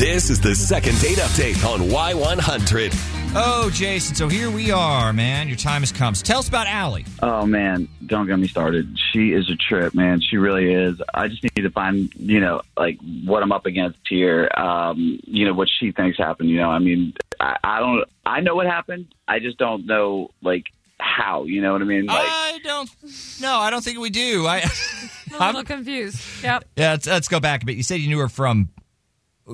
This is the second date update on Y100. Oh, Jason. So here we are, man. Your time has come. So tell us about Allie. Oh man, don't get me started. She is a trip, man. She really is. I just need to find, you know, like what I'm up against here. Um, you know, what she thinks happened. You know, I mean, I, I don't. I know what happened. I just don't know, like how. You know what I mean? Like, I don't. No, I don't think we do. I. I'm a little confused. Yep. Yeah, let's, let's go back a bit. You said you knew her from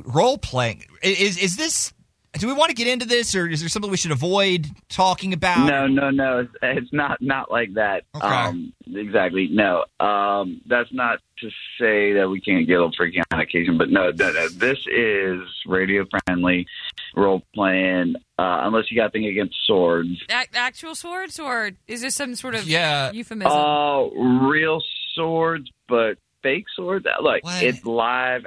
role playing. Is is this? Do we want to get into this, or is there something we should avoid talking about? No, no, no. It's, it's not not like that. Okay. Um, exactly. No. Um, that's not to say that we can't get a little freaky on occasion, but no, no, no. This is radio friendly role playing. Uh, unless you got thing against swords. A- actual swords, or is this some sort of Yeah. euphemism? Oh, real swords, but fake swords. Look, What? it's live,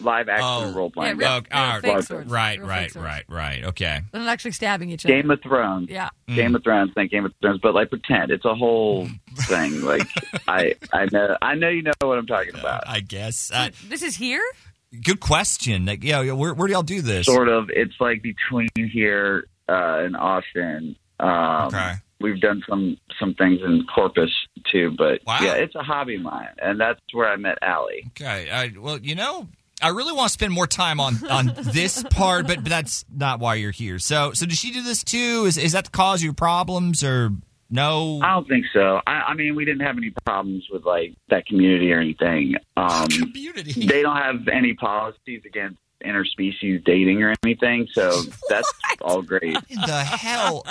live action Oh. role playing. Yeah, real- all right. fake swords. Right, Real right, right, right. Okay. They're not actually stabbing each other. Game of Thrones. yeah. Game of Thrones, think Game of Thrones, but like pretend it's a whole thing. Like I, I know, I know you know what I'm talking about. I guess. Uh, This is here. good question. Like, yeah, yeah, where, where do y'all do this? Sort of. It's like between here uh, and Austin. Um, Okay. We've done some some things in Corpus too, but Wow. yeah, it's a hobby of mine, and that's where I met Allie. Okay. I, well, you know, I really want to spend more time on on this part, but, but that's not why you're here. So, so does she do this too? Is is that the cause of your problems, or no? I don't think so. I, I mean, we didn't have any problems with like that community or anything. Um, Community. they don't have any policies against interspecies dating or anything, so that's all great. The hell?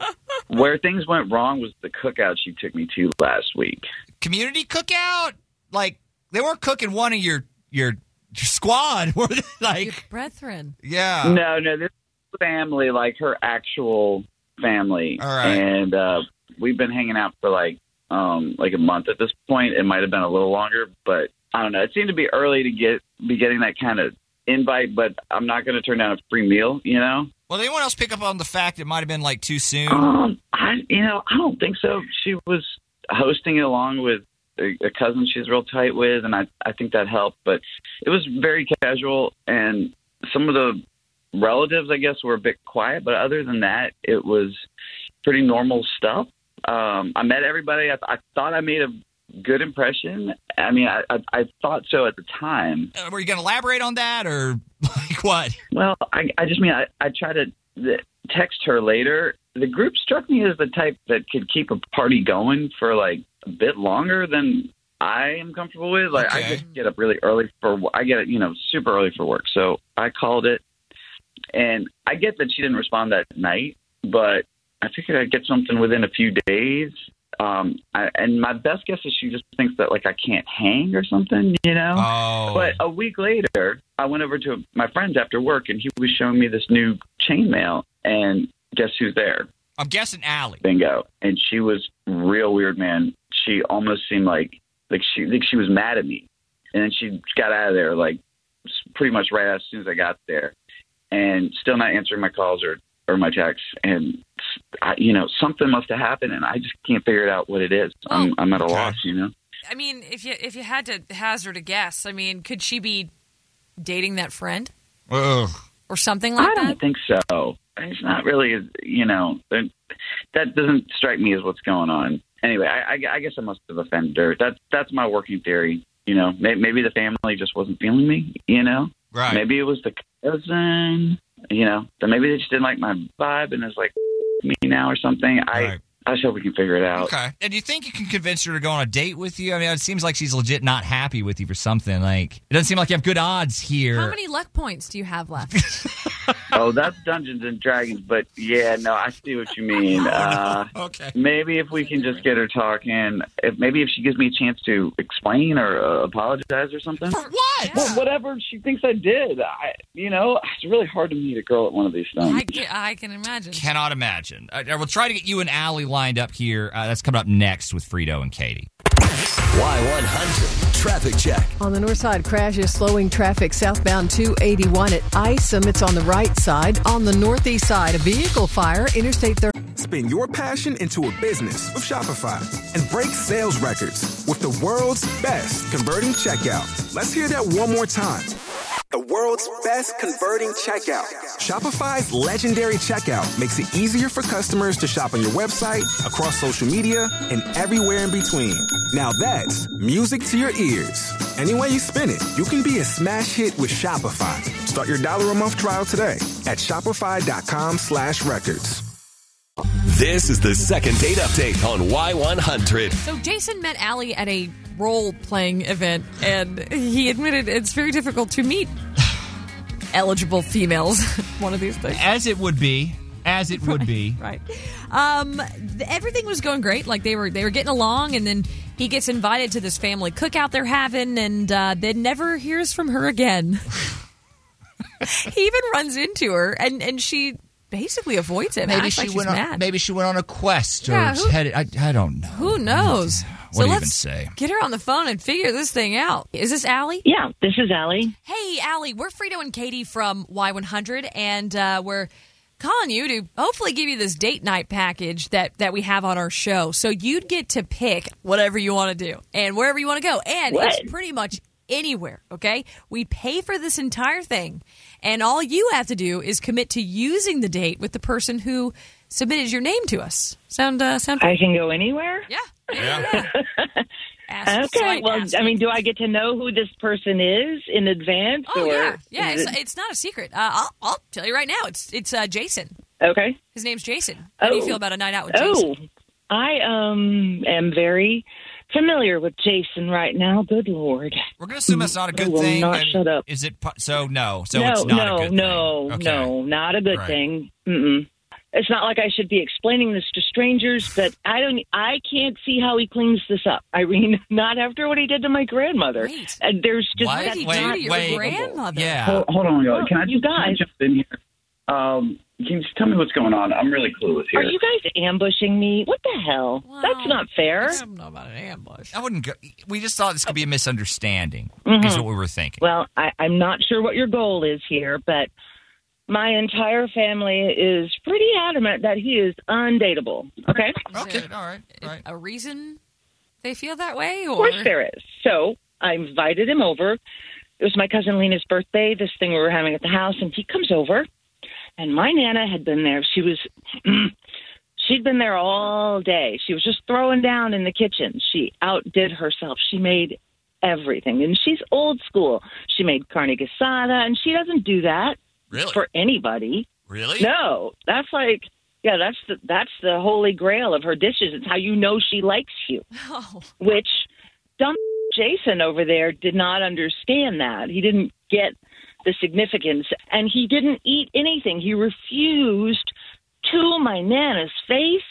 Where things went wrong was the cookout she took me to last week. Community cookout? Like they weren't cooking one of your, your squad, were they? Your Like, brethren. yeah. No, no, this family, like her actual family, All right. and uh, we've been hanging out for like um like a month at this point. It might have been a little longer, but I don't know. It seemed to be early to get be getting that kind of invite, but I'm not going to turn down a free meal. You know. Well, anyone else pick up on the fact it might have been like too soon? Um, I you know I don't think so. She was hosting it along with a, cousin she's real tight with, and I I think that helped. But it was very casual, and some of the relatives I guess were a bit quiet. But other than that, it was pretty normal stuff. Um, I met everybody. I, I thought I made a good impression. I mean, I, I I thought so at the time. Uh, Were you going to elaborate on that, or like what? Well, I, I just mean I, I try to text her later. The group struck me as the type that could keep a party going for like a bit longer than I am comfortable with. Like I just get up really early for I get you know super early for work, so I called it, and I get that she didn't respond that night, but I figured I'd get something within a few days. Um, I, and my best guess is she just thinks that like I can't hang or something, you know. Oh, But a week later, I went over to my friend's after work, and he was showing me this new chainmail. And guess who's there? I'm guessing Allie. Bingo! And she was real weird, man. She almost seemed like like she like she was mad at me, and then she got out of there like pretty much right as soon as I got there, and still not answering my calls or or my texts. And I, you know something must have happened, and I just can't figure it out what it is. I'm I'm at a Okay. loss, you know. I mean, if you if you had to hazard a guess, I mean, could she be dating that friend Ugh. or something like that? I don't that? think so. It's not really, you know, that that doesn't strike me as what's going on. Anyway, I, I, I guess I must have offended her. That's that's my working theory. You know, maybe, maybe the family just wasn't feeling me. You know, Right. maybe it was the cousin. You know, that maybe they just didn't like my vibe and it's like me now or something. I Right. I just hope we can figure it out. Okay. And do you think you can convince her to go on a date with you? I mean, it seems like she's legit not happy with you for something. Like, it doesn't seem like you have good odds here. How many luck points do you have left? Oh, that's Dungeons and Dragons, but yeah, no, I see what you mean. Uh, Okay. Maybe if we can just get her talking, if maybe if she gives me a chance to explain or uh, apologize or something. For what? Well, whatever she thinks I did, I, you know, it's really hard to meet a girl at one of these things. I, can, I can imagine. Cannot imagine. I, I will try to get you and Allie lined up here. Uh, that's coming up next with Frito and Katie. Y100 Traffic Check. On the north side, crashes slowing traffic southbound 281 at Isom. It's on the right side. On the northeast side, a vehicle fire, Interstate 30. Spin your passion into a business with Shopify and break sales records with the world's best converting checkout. Let's hear that one more time. The world's best converting checkout. Shopify's legendary checkout makes it easier for customers to shop on your website, across social media, and everywhere in between. Now that's music to your ears. Any way you spin it, you can be a smash hit with Shopify. Start your dollar a month trial today at shopify.com slash records. This is the second date update on Y100. So Jason met Allie at a role playing event, and he admitted it's very difficult to meet eligible females. One of these things. As it would be. As it would be. Right. Um, th- everything was going great. Like they were they were getting along, and then he gets invited to this family cookout they're having, and uh, then never hears from her again. he even runs into her, and and she basically avoids him. Maybe she like went on. mad. Maybe she went on a quest or Yeah, who- headed. I, I don't know. Who knows? What so do you let's even say? get her on the phone and figure this thing out. Is this Allie? Yeah, this is Allie. Hey, Allie, we're Frito and Katie from Y100, and uh, we're calling you to hopefully give you this date night package that, that we have on our show. So you'd get to pick whatever you want to do and wherever you want to go. And What? it's pretty much anywhere, okay? We pay for this entire thing, and all you have to do is commit to using the date with the person who submitted your name to us. Sound, uh, sound I can go anywhere. Yeah. Yeah. Ask- Okay. Well, ask. I mean, do I get to know who this person is in advance? Oh or yeah, yeah. It's, it- it's not a secret. Uh, I'll, I'll tell you right now. It's it's uh, Jason. okay. His name's Jason. How do you Oh. feel about a night out with Jason? Oh, I um am very familiar with Jason right now. Good lord. We're going to assume it's not a good will thing. not I mean, shut up. Is it so? No. So no, it's not no, a good no, thing. Okay. no, not a good Right. thing. Mm-mm. It's not like I should be explaining this to strangers, but I don't. I can't see how he cleans this up. Irene. not after what he did to my grandmother. Wait. And there's just What? What did he do not to your wait. grandmother? Yeah. Hold, hold on, y'all. Can I You just can I guys- jump in here? Um, can you just tell me what's going on? I'm really clueless here. Are you guys ambushing me? What the hell? Wow. That's not fair. I don't know about an ambush. I wouldn't go. We just thought this could be a misunderstanding. Mm-hmm. Is what we were thinking. Well, I, I'm not sure what your goal is here, but my entire family is pretty adamant that he is undateable. Okay? Okay. All right. All right. A reason they feel that way, Of course there is. So I invited him over. It was my cousin Lena's birthday, this thing we were having at the house, and he comes over. And my Nana had been there. She was, she'd been there all day. She was just throwing down in the kitchen. She outdid herself. She made everything. And she's old school. She made carne asada, and she doesn't do that Really? for anybody. really? No, that's like, yeah, that's the that's the holy grail of her dishes. It's how you know she likes you. oh, Which dumb Jason over there did not understand that. He didn't get the significance, and he didn't eat anything. He refused to my nana's face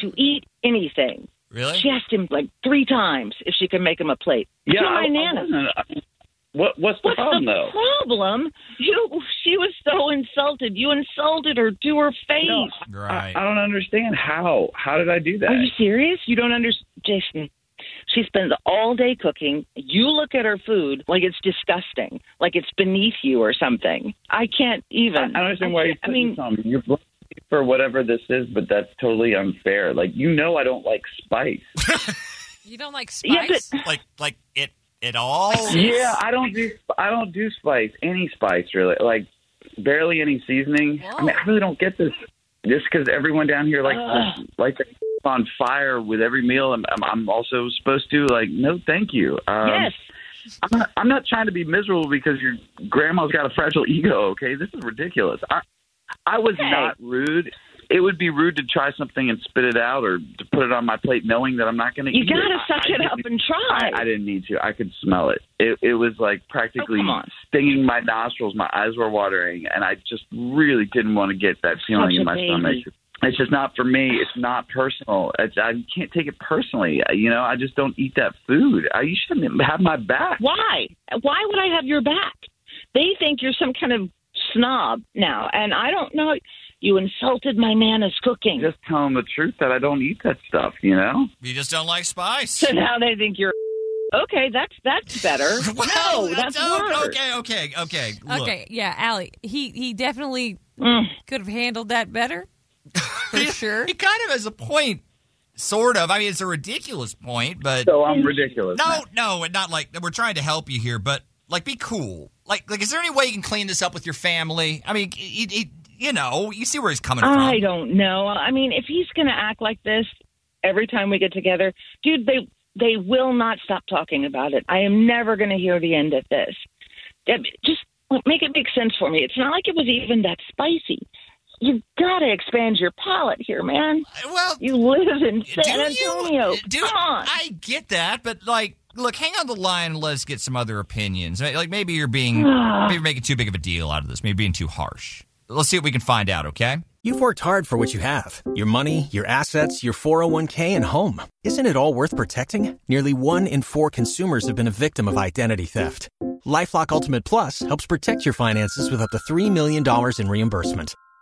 to mm. eat anything. Really? She asked him like three times if she could make him a plate. Yeah, to my I nana's. wasn't- I- what what's the What's problem the though? problem? You, she was so insulted. You insulted her to her face. No, Right. I, I don't understand how. How did I do that? Are you serious? You don't understand, Jason? She spends all day cooking. You look at her food like it's disgusting, like it's beneath you or something. I can't even. I don't understand why you're I mean, this. You're blaming me for whatever this is, but that's totally unfair. Like you know, I don't like spice. you don't like Yeah, spice? like like it it all. yeah, I don't do I don't do spice. Any spice really. Like barely any seasoning. I mean, I really don't get this. Just because everyone down here like to, like on fire with every meal, I'm, I'm- I'm also supposed to like. No, thank you. Um, yes. I'm not, I'm not trying to be miserable because your grandma's got a fragile ego. Okay, this is ridiculous. I I was Hey. not rude. It would be rude to try something and spit it out, or to put it on my plate knowing that I'm not going to eat it. You gotta suck I- I it up and try. I, I didn't need to. I could smell it. It, it was like practically Oh, stinging my nostrils. My eyes were watering, and I just really didn't want to get that feeling Such in my baby. stomach. It's just not for me. It's not personal. It's, I can't take it personally. You know, I just don't eat that food. I, you shouldn't have my back. Why? Why would I have your back? They think you're some kind of snob now, and I don't know. You insulted my nana's cooking. Just tell them the truth that I don't eat that stuff. You know. You just don't like spice. So now they think you're okay. That's that's better. Well, no, that's oh, worse. okay, okay, okay. Look, Okay, yeah, Allie. He he definitely Mm. could have handled that better. For sure. He kind of has a point, sort of. I mean, it's a ridiculous point, but So I'm ridiculous. no, no, not like we're trying to help you here. But Like, be cool. Like, like, is there any way you can clean this up with your family? I mean, it, it, you know, you see where he's coming from. I don't know. I mean, if he's going to act like this every time we get together, dude, they they will not stop talking about it. I am never going to hear the end of this. Just make it make sense for me. It's not like it was even that spicy. You got to expand your palate here, man. Uh, well, You live in San Antonio. you? Do, Come on. I get that, but like, look, hang on the line and let's get some other opinions. Like, maybe you're being, maybe you're making too big of a deal out of this. Maybe being too harsh. Let's see what we can find out. Okay. You've worked hard for what you have your money, your assets, your 401k, and home. Isn't it all worth protecting? Nearly one in four consumers have been a victim of identity theft. Lifelock Ultimate Plus helps protect your finances with up to $3 million in reimbursement.